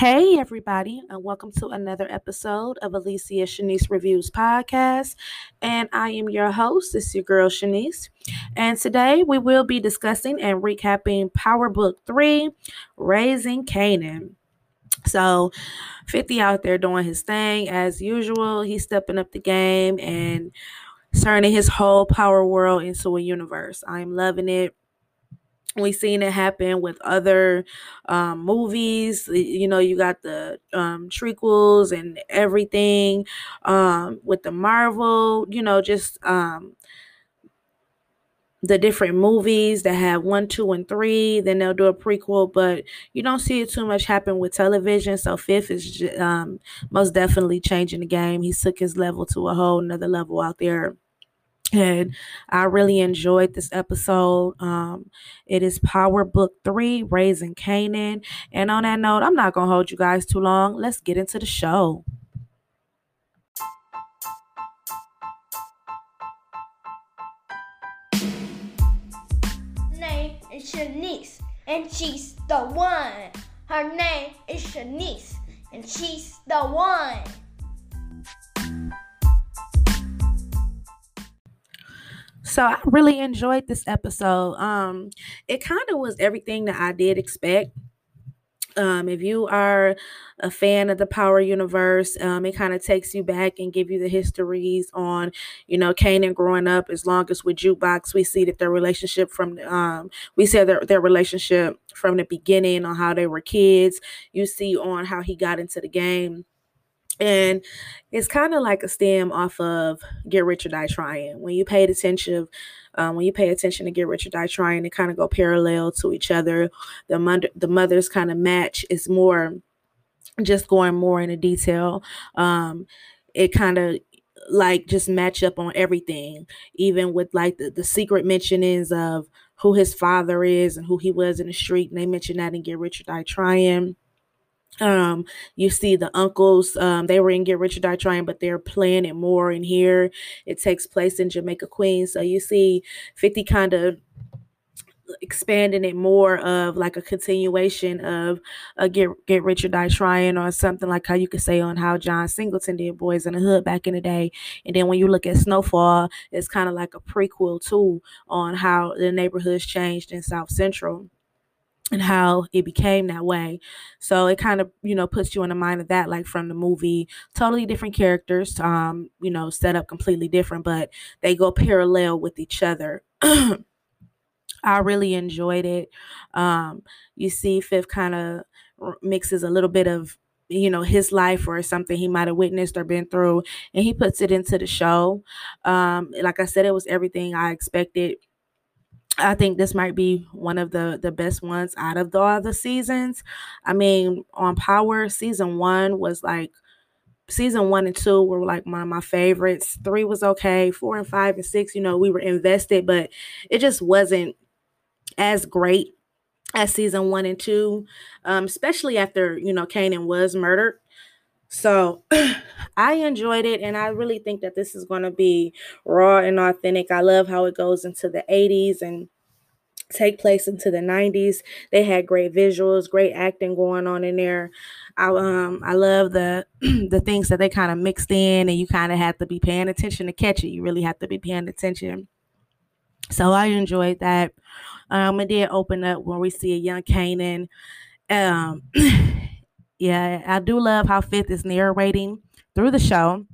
Hey, everybody, and welcome to another episode of Alicia Shanice Reviews podcast. And I am your host, it's your girl Shanice. And today we will be discussing and recapping Power Book 3 Raising Kanan. So, 50 out there doing his thing as usual. He's stepping up the game and turning his whole power world into a universe. I'm loving it we've seen it happen with other um, movies. You know you got the um, trequels and everything um, with the marvel you know just um, the different movies that have one two and three then they'll do a prequel but you don't see it too much happen with television so Fif is um, most definitely changing the game. He took his level to a whole another level out there and I really enjoyed this episode. Um, it is Power Book 3, Raising Kanan. And on that note, I'm not going to hold you guys too long. Let's get into the show. Name is Shanice, and she's the one. Her name is Shanice, and she's the one. So I really enjoyed this episode. Um, it kind of was everything that I did expect. Um, if you are a fan of the Power Universe, um, it kind of takes you back and give you the histories on, you know, Kanan growing up. As long as with Jukebox, we see that their relationship from, um, we see their their relationship from the beginning on how they were kids. You see on how he got into the game and it's kind of like a stem off of Get Rich or Die Trying. When you paid attention, um, when you pay attention to Get Rich or Die Trying, they kind of go parallel to each other. The mother, the mothers kind of match. It's more just going more into detail. Um, it kind of like just match up on everything, even with like the, the secret mentionings of who his father is and who he was in the street. And they mention that in Get Rich or Die Trying um you see the uncles um they were in get rich or die trying but they're playing it more in here. It takes place in jamaica queens. So you see 50 kind of expanding it more of like a continuation of a get get rich or die trying or something like how you could say on how john singleton did Boyz n the Hood back in the day. And then when you look at snowfall it's kind of like a prequel too on how the neighborhoods changed in south central and how it became that way. So it kind of, you know, puts you in the mind of that, like from the movie, totally different characters, um, you know, set up completely different, but they go parallel with each other. I really enjoyed it. Um, you see, Fif kind of mixes a little bit of, you know, his life or something he might have witnessed or been through, and he puts it into the show. Um, like I said, it was everything I expected I think this might be one of the the best ones out of the other seasons. I mean, on Power, season one was like season one and two were like of my favorites. Three was okay. Four and five and six, you know, we were invested, but it just wasn't as great as season one and two, um, especially after you know Kanan was murdered. So I enjoyed it, and I really think that this is going to be raw and authentic. I love how it goes into the 80s and take place into the 90s. They had great visuals, great acting going on in there. I um I love the the things that they kind of mixed in and you kind of have to be paying attention to catch it. You really have to be paying attention. So I enjoyed that. Um it did open up when we see a young Kanan. Um yeah, I do love how Fif is narrating through the show.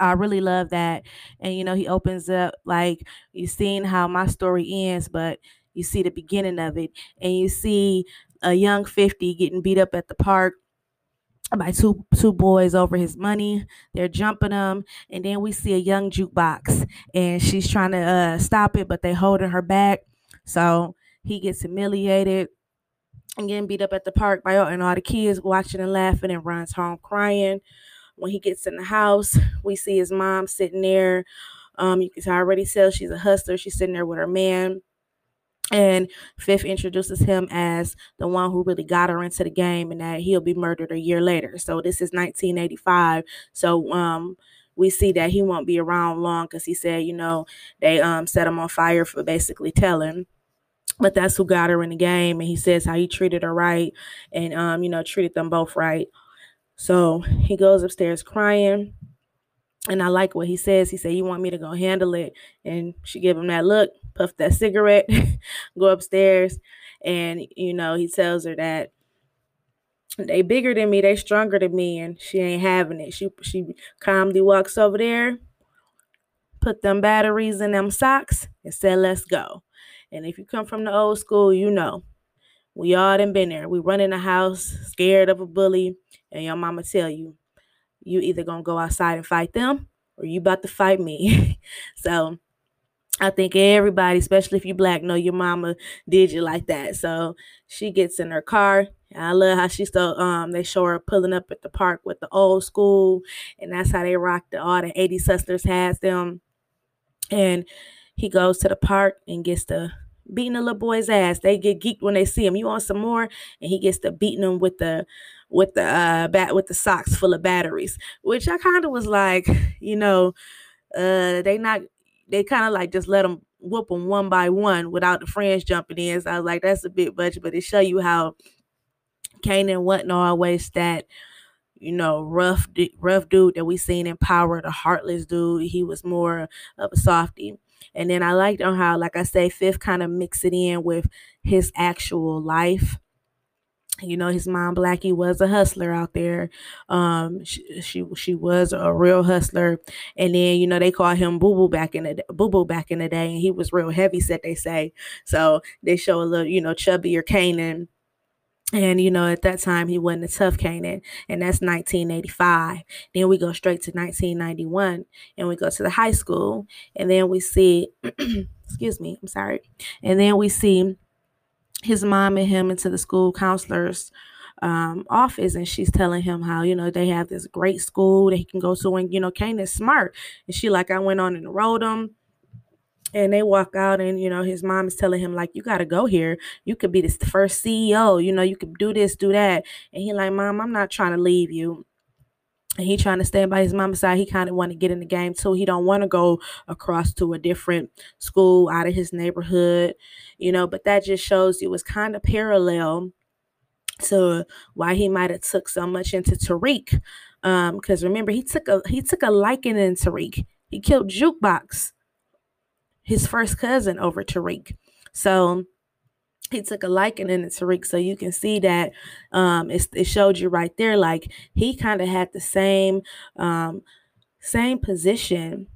I really love that. And you know, he opens up like you seeing how my story ends, but you see the beginning of it, and you see a young 50 getting beat up at the park by two two boys over his money. They're jumping him, and then we see a young jukebox, and she's trying to uh, stop it, but they holding her back. So he gets humiliated and getting beat up at the park by and all the kids watching and laughing and runs home crying. When he gets in the house, we see his mom sitting there. Um, you can already tell she's a hustler. She's sitting there with her man. And Fif introduces him as the one who really got her into the game and that he'll be murdered a year later. So this is 1985. So um we see that he won't be around long because he said, you know, they um set him on fire for basically telling but that's who got her in the game. And he says how he treated her right and, um, you know, treated them both right. So he goes upstairs crying. And I like what he says. He said, You want me to go handle it? And she gave him that look, puff that cigarette, go upstairs. And, you know, he tells her that they bigger than me, they stronger than me, and she ain't having it. She she calmly walks over there, put them batteries in them socks, and said, Let's go. And if you come from the old school, you know. We all done been there. We run in the house scared of a bully, and your mama tell you, you either gonna go outside and fight them or you about to fight me. so I think everybody, especially if you black, know your mama did you like that. So she gets in her car. I love how she still um they show her pulling up at the park with the old school, and that's how they rock the all the 80 sisters has them. And he goes to the park and gets to beating the little boy's ass. They get geeked when they see him. You want some more? And he gets to beating them with the with the uh bat with the socks full of batteries. Which I kind of was like, you know, uh they not they kind of like just let them whoop them one by one without the friends jumping in. So I was like, that's a bit much, but it show you how Kanan wasn't always that you know, rough, rough dude that we seen in Power, the heartless dude. He was more of a softy. And then I liked on how, like I say, Fif kind of mix it in with his actual life. You know, his mom Blackie was a hustler out there. Um, she, she she was a real hustler, and then you know they call him Boo Boo back in the Boo Boo back in the day, and he was real heavy set. They say so. They show a little, you know, chubbier Kanan and you know, at that time he wasn't a tough Kanan, and that's 1985. Then we go straight to 1991, and we go to the high school, and then we see, excuse me, I'm sorry, and then we see his mom and him into the school counselor's um, office, and she's telling him how you know they have this great school that he can go to, and you know, Kanan's smart, and she like I went on and enrolled him and they walk out and you know his mom is telling him like you got to go here. You could be the first ceo you know you could do this do that. And he like mom i'm not trying to leave you. And he trying to stand by his mama's side. He kind of want to get in the game too. He don't want to go across to a different school out of his neighborhood you know but that just shows you was kind of parallel to why he might have took so much into tariq um because remember he took a he took a liking in tariq. He killed jukebox his first cousin over Tariq. So he took a liking in Tariq. So you can see that um, it, showed you right there, like he kind of had the same um, same position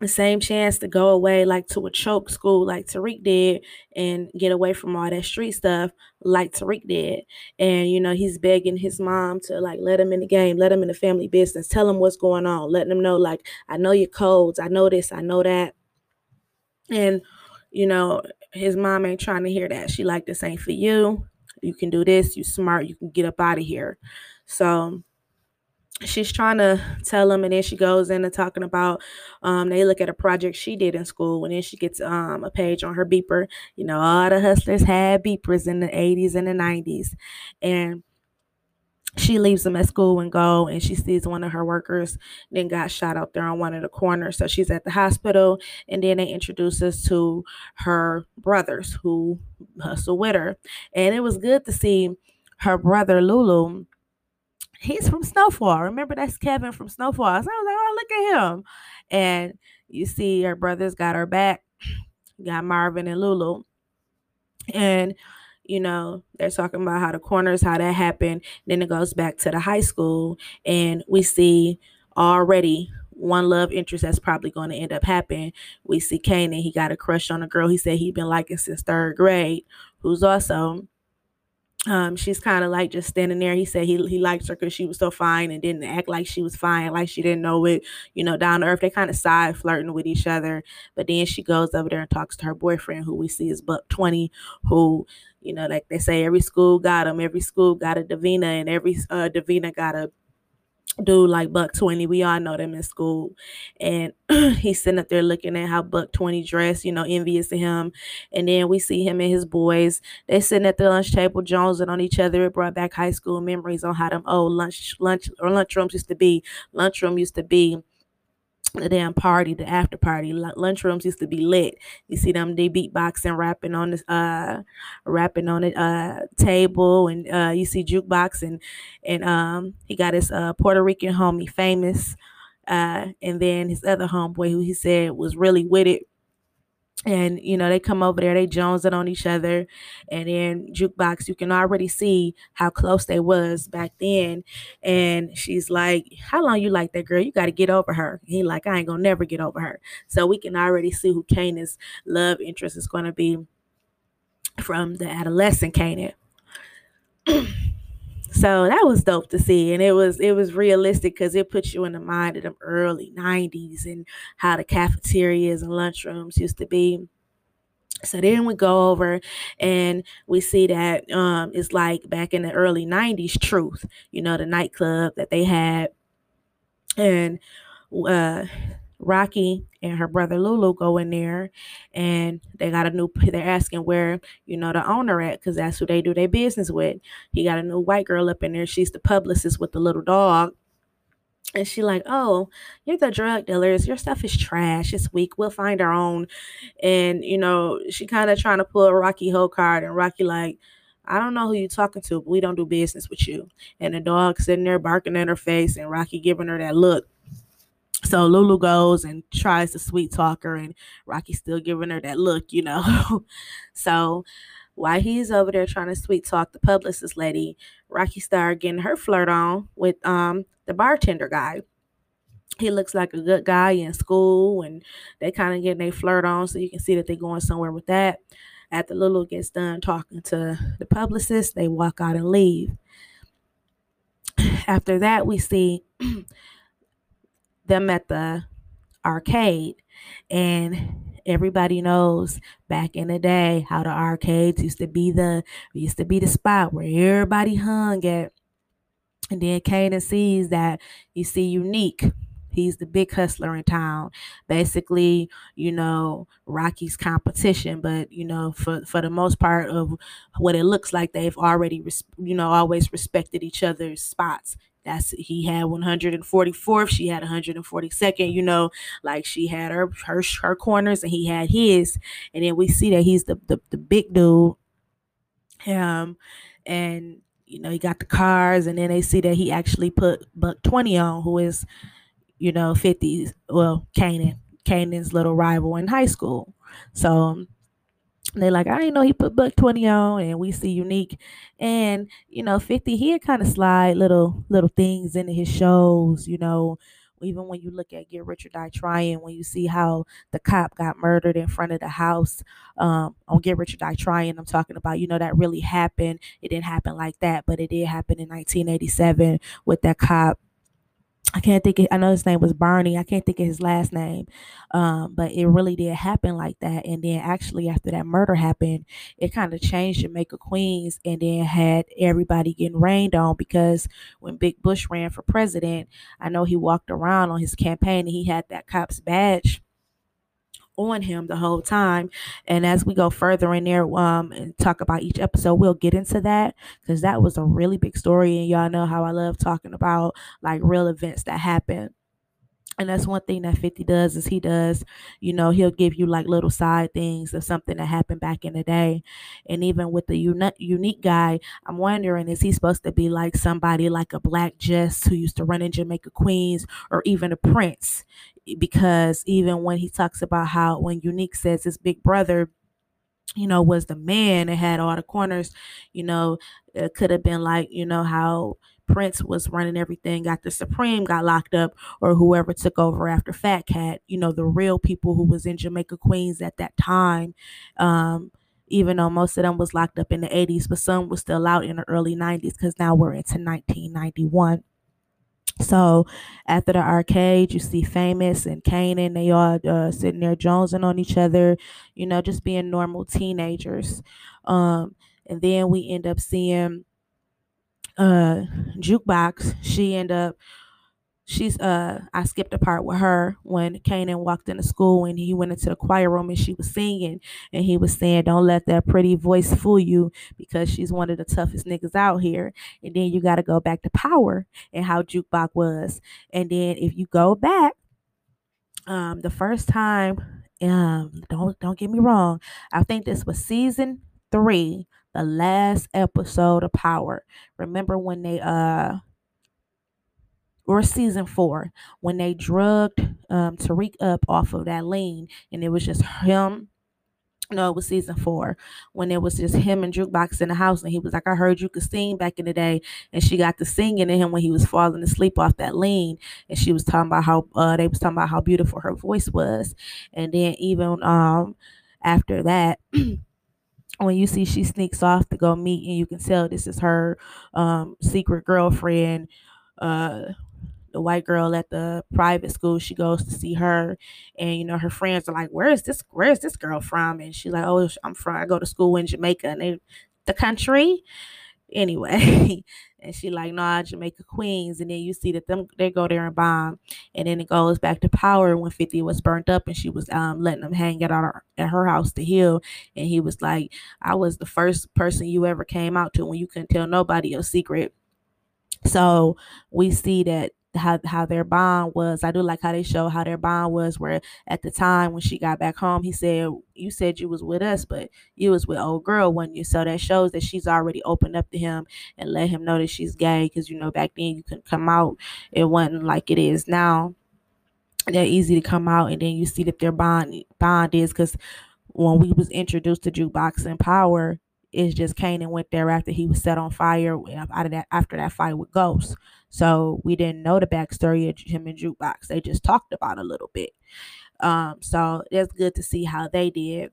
the same chance to go away like to a choke school like Tariq did and get away from all that street stuff like Tariq did. And you know, he's begging his mom to like let him in the game, let him in the family business, tell him what's going on, letting him know like I know your codes, I know this, I know that. And, you know, his mom ain't trying to hear that. She like, this ain't for you. You can do this. You smart. You can get up out of here. So she's trying to tell him and then she goes into talking about um they look at a project she did in school and then she gets um a page on her beeper you know all the hustlers had beepers in the 80s and the 90s and she leaves them at school and go and she sees one of her workers then got shot out there on one of the corners. So she's at the hospital and then they introduce us to her brothers who hustle with her. And it was good to see her brother lulu. He's from snowfall. Remember that's kevin from snowfall. So i was like oh look at him. And you see her brothers got her back got marvin and lulu. And you know, they're talking about how the corners, how that happened. Then it goes back to the high school, and we see already one love interest that's probably going to end up happening. We see Kanan, he got a crush on a girl he said he'd been liking since third grade, who's also um, she's kind of like just standing there. He said he he liked her because she was so fine and didn't act like she was fine, like she didn't know it. You know, down to earth. They kind of side flirting with each other. But then she goes over there and talks to her boyfriend, who we see is Buck Twenty, who you know, like they say, every school got him. Every school got a Davina, and every uh, Davina got a dude like Buck 20. We all know them in school. And he's sitting up there looking at how Buck 20 dressed, you know, envious of him. And then we see him and his boys. They sitting at the lunch table, jonesing on each other. It brought back high school memories on how them old lunch lunch or lunchrooms used to be. Lunchroom used to be the damn party, the after party. Lunchrooms used to be lit. You see them they beatboxing, rapping on the uh rapping on the uh table and uh you see jukebox and and um he got his uh Puerto Rican homie famous. Uh and then his other homeboy who he said was really with it and you know they come over there they jonesing on each other. And then jukebox you can already see how close they was back then. And she's like how long you like that girl? You got to get over her. He like i ain't gonna never get over her. So we can already see who Kanan's love interest is going to be from the adolescent Kanan so that was dope to see and it was it was realistic because it puts you in the mind of the early 90s and how the cafeterias and lunchrooms used to be. So then we go over and we see that um it's like back in the early 90s truth you know the nightclub that they had. And uh Rocky and her brother Lulu go in there and they got a new they're asking where you know the owner at because that's who they do their business with he got a new white girl up in there she's the publicist with the little dog and she like oh you're the drug dealers your stuff is trash it's weak we'll find our own and you know she kind of trying to pull a rocky whole card and rocky like I don't know who you're talking to, but we don't do business with you. And the dog sitting there barking in her face, and Rocky giving her that look. So Lulu goes and tries to sweet talk her, and Rocky's still giving her that look, you know. so while he's over there trying to sweet talk the publicist lady, Rocky started getting her flirt on with um the bartender guy. He looks like a good guy in school, and they kind of getting their flirt on, so you can see that they're going somewhere with that. After Lulu gets done talking to the publicist, they walk out and leave. After that, we see them at the arcade. And everybody knows back in the day how the arcades used to be the used to be the spot where everybody hung at. And then Kanan sees that you see unique he's the big hustler in town. Basically you know rocky's competition but you know for for the most part of what it looks like they've already you know always respected each other's spots. That's he had 144th she had 142nd you know like she had her her her corners and he had his. And then we see that he's the the, the big dude um and you know he got the cars and then they see that he actually put buck 20 on who is you know 50s well Kanan Kanan's little rival in high school so they're like, I didn't know he put Buck 20 on, and we see Unique. And, you know, 50, he'd kind of slide little little things into his shows, you know. Even when you look at Get Rich or Die Trying, when you see how the cop got murdered in front of the house um, on Get Rich or Die Trying, I'm talking about, you know, that really happened. It didn't happen like that, but it did happen in 1987 with that cop I can't think. Of, I know his name was Barney. I can't think of his last name, um, but it really did happen like that. And then actually, after that murder happened, it kind of changed Jamaica Queens, and then had everybody getting rained on because when Big Bush ran for president, I know he walked around on his campaign and he had that cop's badge on him the whole time. And as we go further in there um, and talk about each episode, we'll get into that because that was a really big story. And y'all know how I love talking about like real events that happen. And that's one thing that 50 does is he does, you know, he'll give you like little side things of something that happened back in the day. And even with the uni- unique guy, I'm wondering, is he supposed to be like somebody like a Black Jess who used to run in Jamaica Queens or even a Prince? Because even when he talks about how, when Unique says his big brother, you know, was the man and had all the corners, you know, it could have been like, you know, how Prince was running everything after Supreme got locked up or whoever took over after Fat Cat, you know, the real people who was in Jamaica Queens at that time. Um, even though most of them was locked up in the 80s, but some was still out in the early 90s because now we're into 1991. So after the arcade, you see Famous and Kanan. They all uh, sitting there jonesing on each other, you know, just being normal teenagers. Um, and then we end up seeing uh jukebox she end up she's uh I skipped a part with her when Kanan walked into school and he went into the choir room and she was singing. And he was saying don't let that pretty voice fool you because she's one of the toughest niggas out here. And then you got to go back to power and how jukebox was. And then if you go back um, the first time, um, don't don't get me wrong, I think this was season three, the last episode of Power. Remember when they uh or season four when they drugged um Tariq up off of that lean and it was just him no, it was season four when it was just him and Jukebox in the house, and he was like, "I heard you could sing back in the day," and she got to singing to him when he was falling asleep off that lean, and she was talking about how uh, they was talking about how beautiful her voice was, and then even um after that. when you see she sneaks off to go meet and you can tell this is her um secret girlfriend uh the white girl at the private school she goes to see her and you know her friends are like where is this where is this girl from? And she's like oh i'm from i go to school in jamaica and they the country? Anyway and she like nah jamaica queens. And then you see that them they go there and bomb and then it goes back to power when 50 was burnt up and she was um letting them hang out at her, at her house to heal and he was like i was the first person you ever came out to when you couldn't tell nobody your secret. So we see that how how their bond was. I do like how they show how their bond was. Where at the time when she got back home, he said, "You said you was with us, but you was with old girl, wasn't you?" So that shows that she's already opened up to him and let him know that she's gay. Because you know back then you couldn't come out. It wasn't like it is now. They're easy to come out, and then you see that their bond bond is because when we was introduced to jukebox and power it's just Kanan went there after he was set on fire out of that after that fight with Ghost. So we didn't know the backstory of him and Jukebox. They just talked about a little bit. Um, so it's good to see how they did.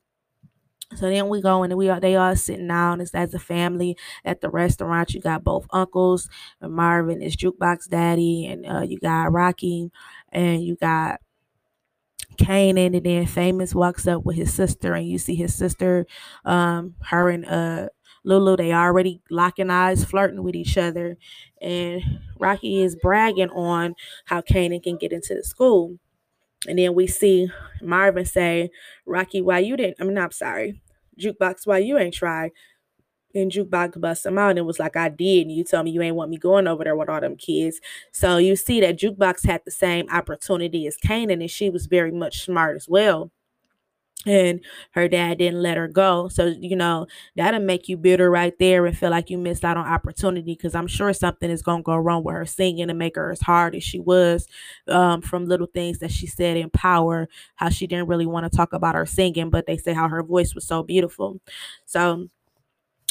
So then we go and we are they are sitting down as, as a family at the restaurant. You got both uncles, Marvin is jukebox daddy, and uh, you got Rocky, and you got Kanan, and then Famous walks up with his sister, and you see his sister, um, her and uh Lulu, they already locking eyes, flirting with each other, and Rocky is bragging on how Kanan can get into the school. And then we see Marvin say, Rocky, why you didn't? I mean, I'm sorry, Jukebox, why you ain't tried? And Jukebox bust him out and it was like, I did. And you told me you ain't want me going over there with all them kids. So you see that Jukebox had the same opportunity as Kanan, and she was very much smart as well. And her dad didn't let her go. So, you know, that'll make you bitter right there and feel like you missed out on opportunity because I'm sure something is going to go wrong with her singing and make her as hard as she was um, from little things that she said in Power, how she didn't really want to talk about her singing, but they say how her voice was so beautiful. So,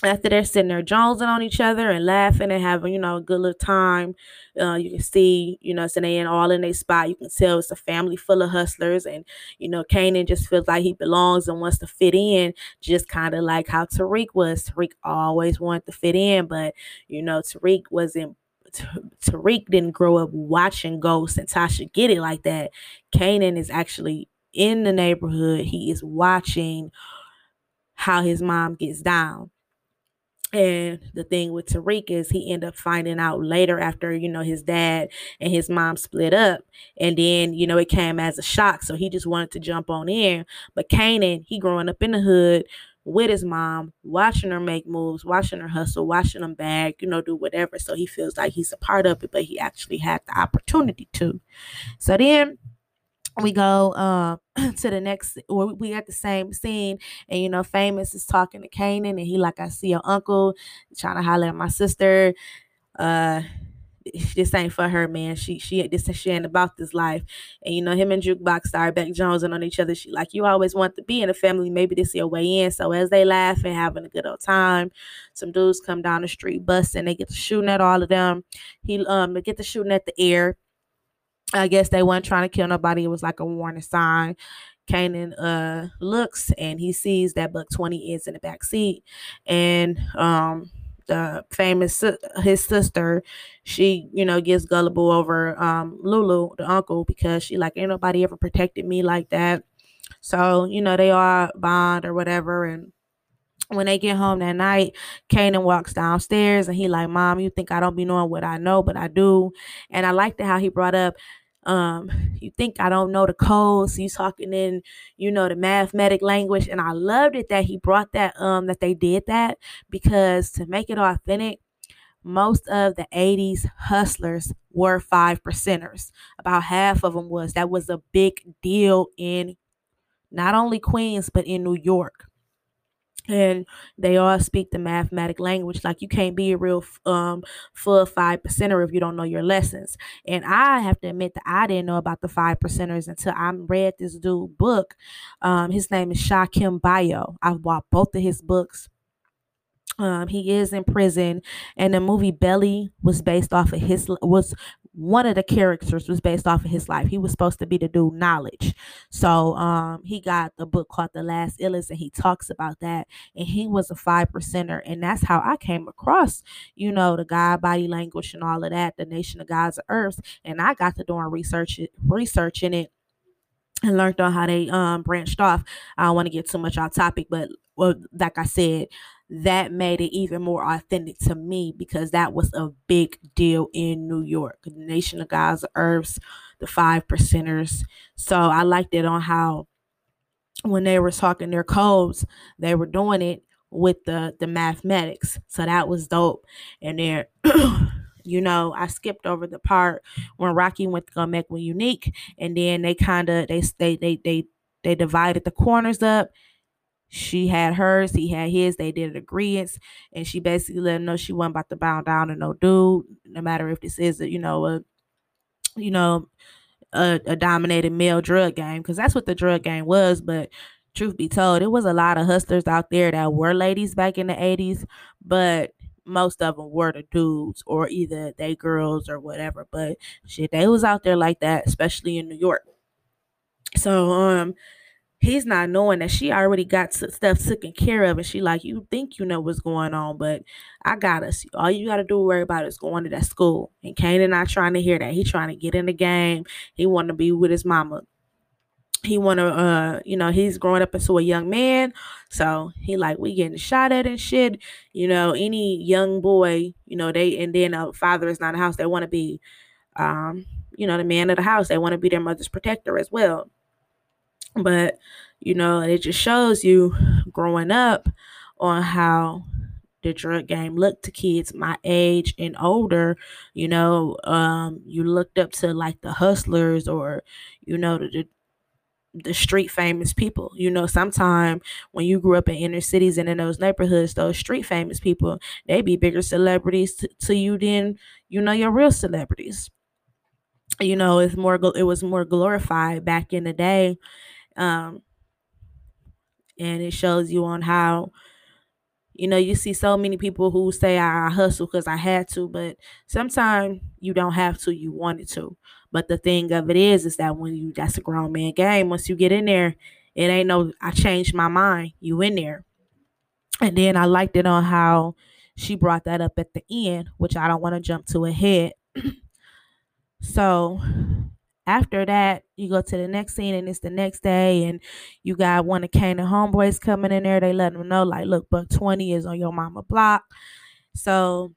after they're sitting there jonesing on each other and laughing and having, you know, a good little time, uh, you can see, you know, so they in all in their spot. You can tell it's a family full of hustlers, and you know, Kanan just feels like he belongs and wants to fit in, just kind of like how Tariq was. Tariq always wanted to fit in, but you know, Tariq wasn't. Tariq didn't grow up watching Ghost and Tasha get it like that. Kanan is actually in the neighborhood. He is watching how his mom gets down and the thing with Tariq is he ended up finding out later after, you know, his dad and his mom split up. And then, you know, it came as a shock. So he just wanted to jump on in. But Kanan, he growing up in the hood with his mom, watching her make moves, watching her hustle, watching them bag, you know, do whatever. So he feels like he's a part of it, but he actually had the opportunity to. So then we go uh, to the next we at the same scene and you know famous is talking to Kanan and he like I see your uncle trying to holler at my sister uh this ain't for her man. She she this she ain't about this life. And you know him and jukebox started back jonesing on each other. She like you always want to be in a family. Maybe this is your way in. So as they laugh and having a good old time some dudes come down the street busting. They get to shooting at all of them. He um they get to shooting at the air I guess they weren't trying to kill nobody. It was like a warning sign. Kanan uh looks and he sees that Buck 20 is in the back seat. And um the famous his sister, she, you know, gets gullible over um Lulu, the uncle, because she like ain't nobody ever protected me like that. So, you know, they are bond or whatever and when they get home that night, Kanan walks downstairs and he like, Mom, you think I don't be knowing what I know, but I do. And I liked how he brought up um you think i don't know the codes he's talking in you know the mathematic language and i loved it that he brought that um that they did that because to make it authentic most of the 80s hustlers were five percenters. About half of them was. That was a big deal in not only Queens, but in New York. And they all speak the mathematic language. Like you can't be a real um full five percenter if you don't know your lessons. And I have to admit that I didn't know about the five percenters until I read this dude book. Um, his name is Shakim Bio. I've bought both of his books um, he is in prison, and the movie Belly was based off of his was one of the characters was based off of his life. He was supposed to be the dude knowledge. So um he got the book called The Last Illest and he talks about that. And he was a five percenter. And that's how I came across, you know, the God body language and all of that, the nation of God's earth. And I got to doing research researching it and learned on how they um branched off. I don't want to get too much off topic, but well, like I said, that made it even more authentic to me because that was a big deal in New York. The Nation of God's Earths, the five percenters. So I liked it on how when they were talking their codes, they were doing it with the the mathematics. So that was dope. And there you know, I skipped over the part when Rocky went to go make one unique, and then they kind of they they they they they divided the corners up she had hers, he had his, they did an agreement, and she basically let him know she wasn't about to bow down to no dude, no matter if this is a, you know, a you know, a, a dominated male drug game, because that's what the drug game was, but truth be told, it was a lot of hustlers out there that were ladies back in the 80s, but most of them were the dudes or either they girls or whatever. But shit, they was out there like that, especially in New York. So um he's not knowing that she already got stuff taken care of and she like you think you know what's going on but i got us. All you got to do worry about is going to that school. And Kanan not trying to hear that. He trying to get in the game. He want to be with his mama. He want to uh you know he's growing up into a young man. So he like we getting shot at and shit. You know any young boy you know they and then a father is not in the house they want to be um you know the man of the house. They want to be their mother's protector as well but, you know, it just shows you growing up on how the drug game looked to kids my age and older you know um you looked up to like the hustlers or you know the the street famous people. You know sometime when you grew up in inner cities and in those neighborhoods those street famous people they be bigger celebrities to, to you than you know your real celebrities. You know it's more it was more glorified back in the day um, and it shows you on how you know you see so many people who say i hustle because i had to but sometimes you don't have to you wanted to. But the thing of it is is that when you that's a grown man game. Once you get in there it ain't no i changed my mind you in there. And then i liked it on how she brought that up at the end which i don't want to jump to ahead so after that, you go to the next scene and it's the next day, and you got one of Kanan homeboys coming in there. They let them know, like, look, Buck 20 is on your mama block. So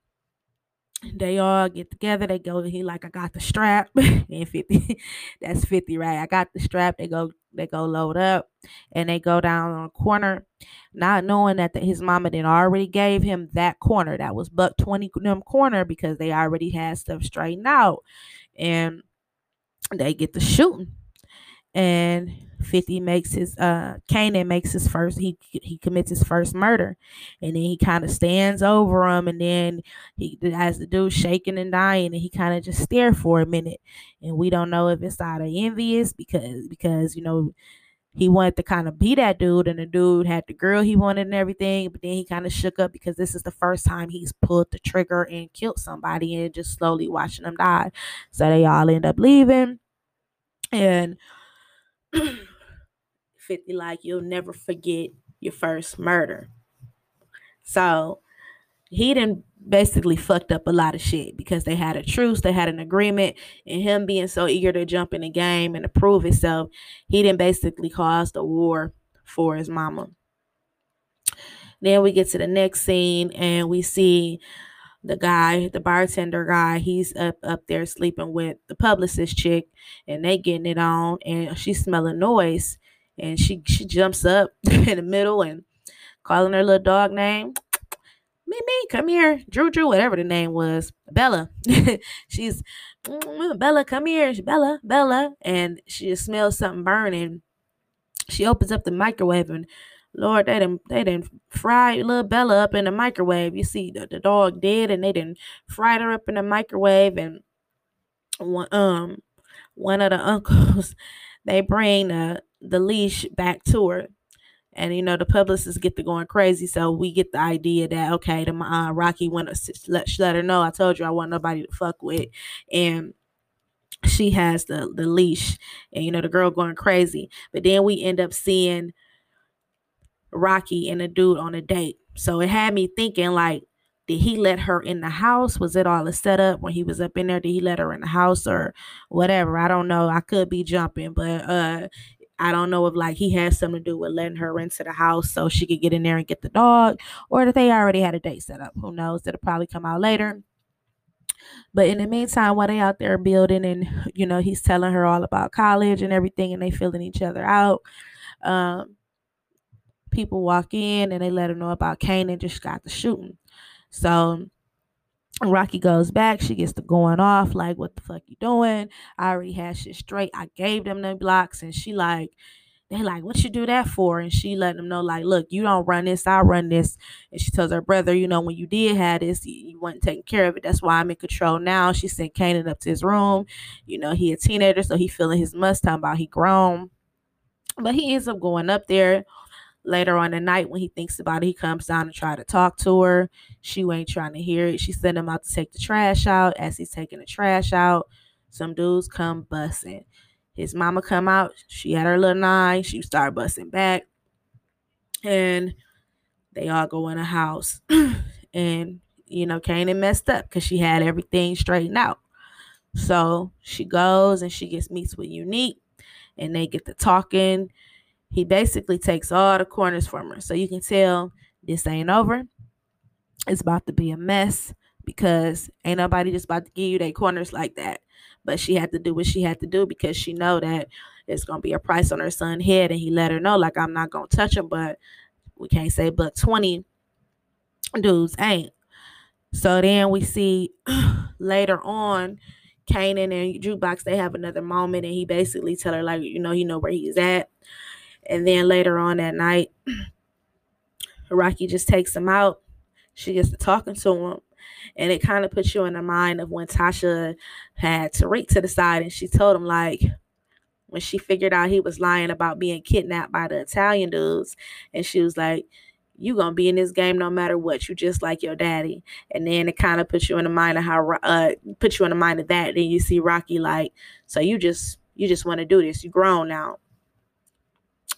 they all get together. They go, he like, I got the strap. and 50, that's 50, right? I got the strap. They go, they go load up and they go down on a corner, not knowing that the, his mama then already gave him that corner. That was Buck 20 them corner because they already had stuff straightened out. And they get the shooting. And 50 makes his uh Kanan makes his first he he commits his first murder. And then he kind of stands over him and then he has the dude shaking and dying and he kind of just stare for a minute. And we don't know if it's out of envious because because you know he wanted to kind of be that dude and the dude had the girl he wanted and everything but then he kind of shook up because this is the first time he's pulled the trigger and killed somebody and just slowly watching them die. So they all end up leaving. And 50 like you'll never forget your first murder. So he didn't basically fucked up a lot of shit because they had a truce, they had an agreement, and him being so eager to jump in the game and to prove himself, he didn't basically cause the war for his mama. Then we get to the next scene and we see the guy, the bartender guy, he's up up there sleeping with the publicist chick, and they getting it on, and she's smelling noise, and she she jumps up in the middle and calling her little dog name Mimi, come here. Drew, Drew, whatever the name was. Bella. She's, mm, Bella, come here. Bella, Bella. And she just smells something burning. She opens up the microwave and Lord, they didn't they didn't fry little Bella up in the microwave. You see the, the dog dead and they didn't fry her up in the microwave and one um one of the uncles they bring the the leash back to her and you know the publicists get to going crazy. So we get the idea that okay the uh, rocky went to let, let her know i told you i want nobody to fuck with. And she has the the leash and you know the girl going crazy. But then we end up seeing rocky and a dude on a date. So it had me thinking like did he let her in the house? Was it all a setup when he was up in there? Did he let her in the house or whatever? I don't know. I could be jumping but uh I don't know if like he has something to do with letting her into the house so she could get in there and get the dog, or that they already had a date set up. Who knows? That'll probably come out later. But in the meantime, while they out there building and you know, he's telling her all about college and everything and they filling each other out. Um, people walk in and they let her know about Kanan just got the shooting. So Rocky goes back. She gets to going off like, "What the fuck you doing?" I already had shit straight. I gave them the blocks, and she like, they like, "What you do that for?" And she let them know like, "Look, you don't run this. I run this." And she tells her brother, "You know, when you did have this, you, you weren't taking care of it. That's why I'm in control now." She sent Kanan up to his room. You know, he a teenager, so he feeling his must. Talking about he grown, but he ends up going up there Later on the night, when he thinks about it, he comes down and try to talk to her. She ain't trying to hear it. She sent him out to take the trash out. As he's taking the trash out, some dudes come bussing. His mama come out. She had her little nine. She start busting back, and they all go in a house. and you know, Kanan messed up because she had everything straightened out. So she goes and she gets meets with Unique, and they get to talking he basically takes all the corners from her. So you can tell this ain't over. It's about to be a mess because ain't nobody just about to give you their corners like that. But she had to do what she had to do because she know that it's gonna be a price on her son head, and he let her know like I'm not gonna touch him, but we can't say but 20 dudes ain't. So then we see later on Kanan and Jukebox they have another moment and he basically tell her like you know he know where he's at and then later on that night, Rocky just takes him out. She gets to talking to him. And it kind of puts you in the mind of when Tasha had Tariq to the side and she told him, like, when she figured out he was lying about being kidnapped by the Italian dudes. And she was like, you gonna be in this game no matter what. You just like your daddy, and then it kind of puts you in the mind of how uh put you in the mind of that. Then you see Rocky like, so you just you just want to do this. You grown now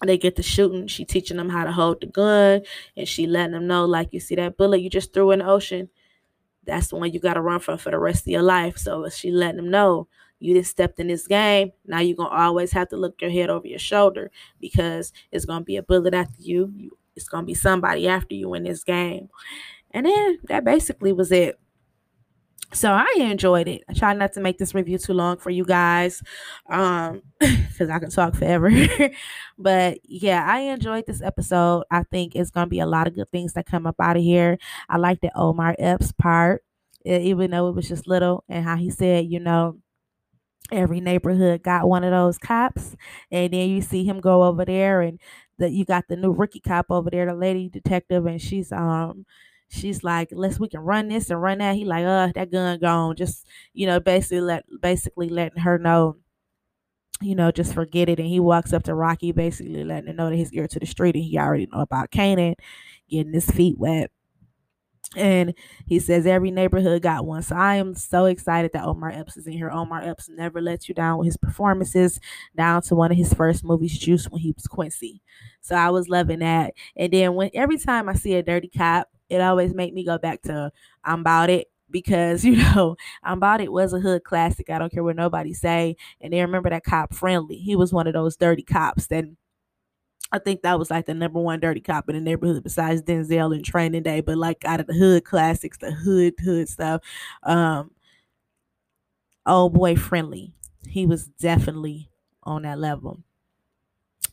they get to shooting. She teaching them how to hold the gun, and she letting them know, like, you see that bullet you just threw in the ocean, that's the one you got to run from for the rest of your life. So she letting them know you just stepped in this game. Now you're gonna always have to look your head over your shoulder because it's gonna be a bullet after you. you it's gonna be somebody after you in this game. And then that basically was it. So I enjoyed it. I try not to make this review too long for you guys, um, because I can talk forever. but yeah, I enjoyed this episode. I think it's gonna be a lot of good things that come up out of here. I like the Omar Epps part, even though it was just little, and how he said, you know, every neighborhood got one of those cops, and then you see him go over there, and that you got the new rookie cop over there, the lady detective, and she's um she's like, let's we can run this and run that. He like, uh, that gun gone. Just you know, basically let basically letting her know, you know, just forget it. And he walks up to Rocky, basically letting her know that he's ear to the street and he already know about Kanan getting his feet wet. And he says every neighborhood got one. So I am so excited that Omar Epps is in here. Omar Epps never lets you down with his performances, down to one of his first movies, Juice, when he was Quincy. So I was loving that. And then when every time I see a dirty cop, it always make me go back to I'm about it because you know I'm about it was a hood classic. I don't care what nobody say. And they remember that cop friendly. He was one of those dirty cops that I think that was like the number one dirty cop in the neighborhood besides Denzel and Training Day. But like out of the hood classics, the hood hood stuff, um, old boy friendly. He was definitely on that level.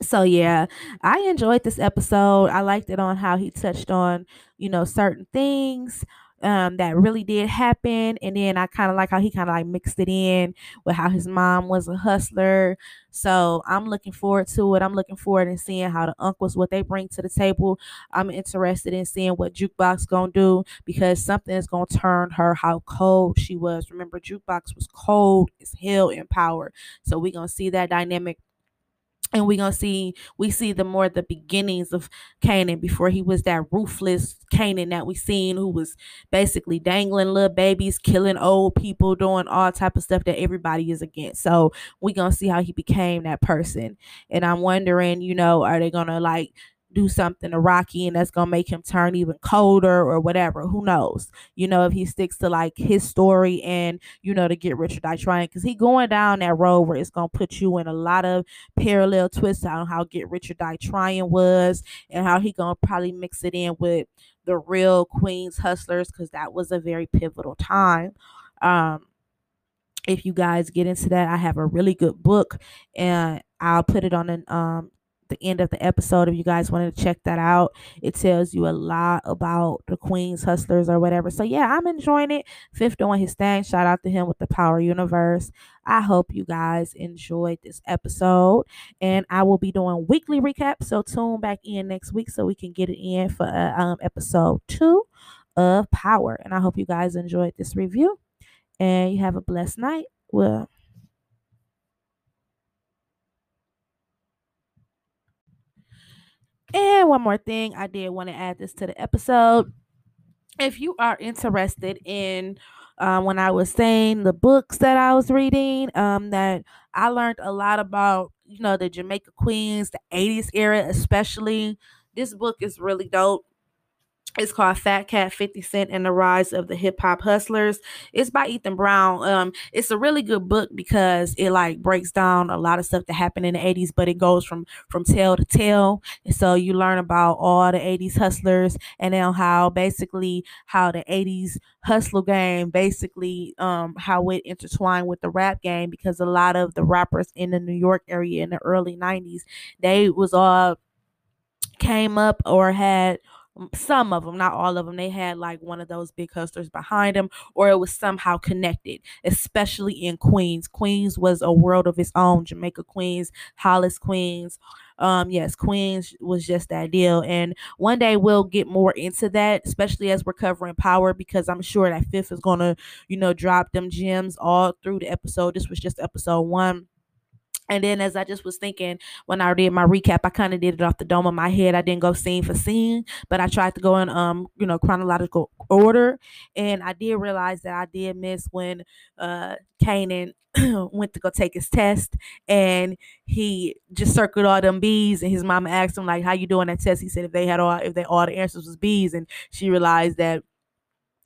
So yeah i enjoyed this episode. I liked it on how he touched on you know certain things um, that really did happen. And then i kind of like how he kind of like mixed it in with how his mom was a hustler. So i'm looking forward to it. I'm looking forward to seeing how the uncles what they bring to the table. I'm interested in seeing what jukebox gonna do because something is gonna turn her how cold she was. Remember jukebox was cold as hell in power. So we gonna see that dynamic and we're gonna see we see the more the beginnings of Kanan before he was that ruthless Kanan that we seen who was basically dangling little babies, killing old people, doing all type of stuff that everybody is against. So we're gonna see how he became that person. And I'm wondering, you know, are they gonna like do something to Rocky and that's gonna make him turn even colder or whatever. Who knows? You know, if he sticks to like his story and you know to get Rich or Die trying because he going down that road where it's gonna put you in a lot of parallel twists on how Get Rich or Die trying was and how he gonna probably mix it in with the real Queens hustlers because that was a very pivotal time. Um if you guys get into that, I have a really good book and I'll put it on an um the end of the episode if you guys wanted to check that out. It tells you a lot about the Queens Hustlers or whatever. So yeah, I'm enjoying it. Fif doing his thing. Shout out to him with the Power Universe. I hope you guys enjoyed this episode. And I will be doing weekly recaps. So tune back in next week so we can get it in for uh, um, episode two of Power. And I hope you guys enjoyed this review. And you have a blessed night. Well, And one more thing, I did want to add this to the episode. If you are interested in um, when I was saying the books that I was reading, um, that I learned a lot about, you know, the Jamaica Queens, the 80s era, especially. This book is really dope. It's called Fat Cat 50 Cent and the Rise of the Hip Hop Hustlers. It's by Ethan Brown. Um, it's a really good book because it like breaks down a lot of stuff that happened in the 80s, but it goes from from tale to tale. And so you learn about all the 80s hustlers and then how basically how the 80s hustle game basically um how it intertwined with the rap game because a lot of the rappers in the New York area in the early 90s, they was all came up or had some of them, not all of them, they had like one of those big hustlers behind them, or it was somehow connected, especially in Queens. Queens was a world of its own. Jamaica Queens, Hollis Queens. Um, yes, Queens was just that deal. And one day we'll get more into that, especially as we're covering power, because I'm sure that Fif is gonna, you know, drop them gems all through the episode. This was just episode one and then as I just was thinking when I did my recap, I kind of did it off the dome of my head. I didn't go scene for scene, but I tried to go in um, you know, chronological order. And I did realize that I did miss when uh Kanan went to go take his test and he just circled all them B's and his mama asked him like how you doing that test. He said if they had all if they all the answers was B's and she realized that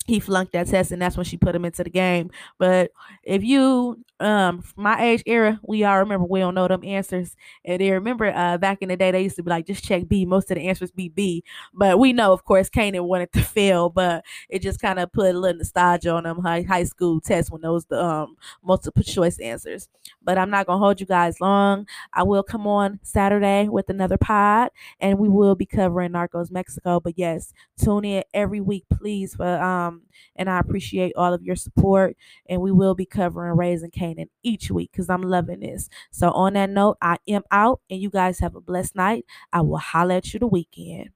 he flunked that test and that's when she put him into the game. But if you um my age era we all remember we don't know them answers. And they remember uh back in the day they used to be like just check b. Most of the answers be b. But we know of course Kanan wanted to fail but it just kind of put a little nostalgia on them high, high school tests when those the um multiple choice answers. But i'm not gonna hold you guys long. I will come on saturday with another pod and we will be covering narcos mexico. But yes tune in every week please for um Um, and I appreciate all of your support. And we will be covering Raising Kanan each week because I'm loving this. So, on that note, I am out, and you guys have a blessed night. I will holler at you the weekend.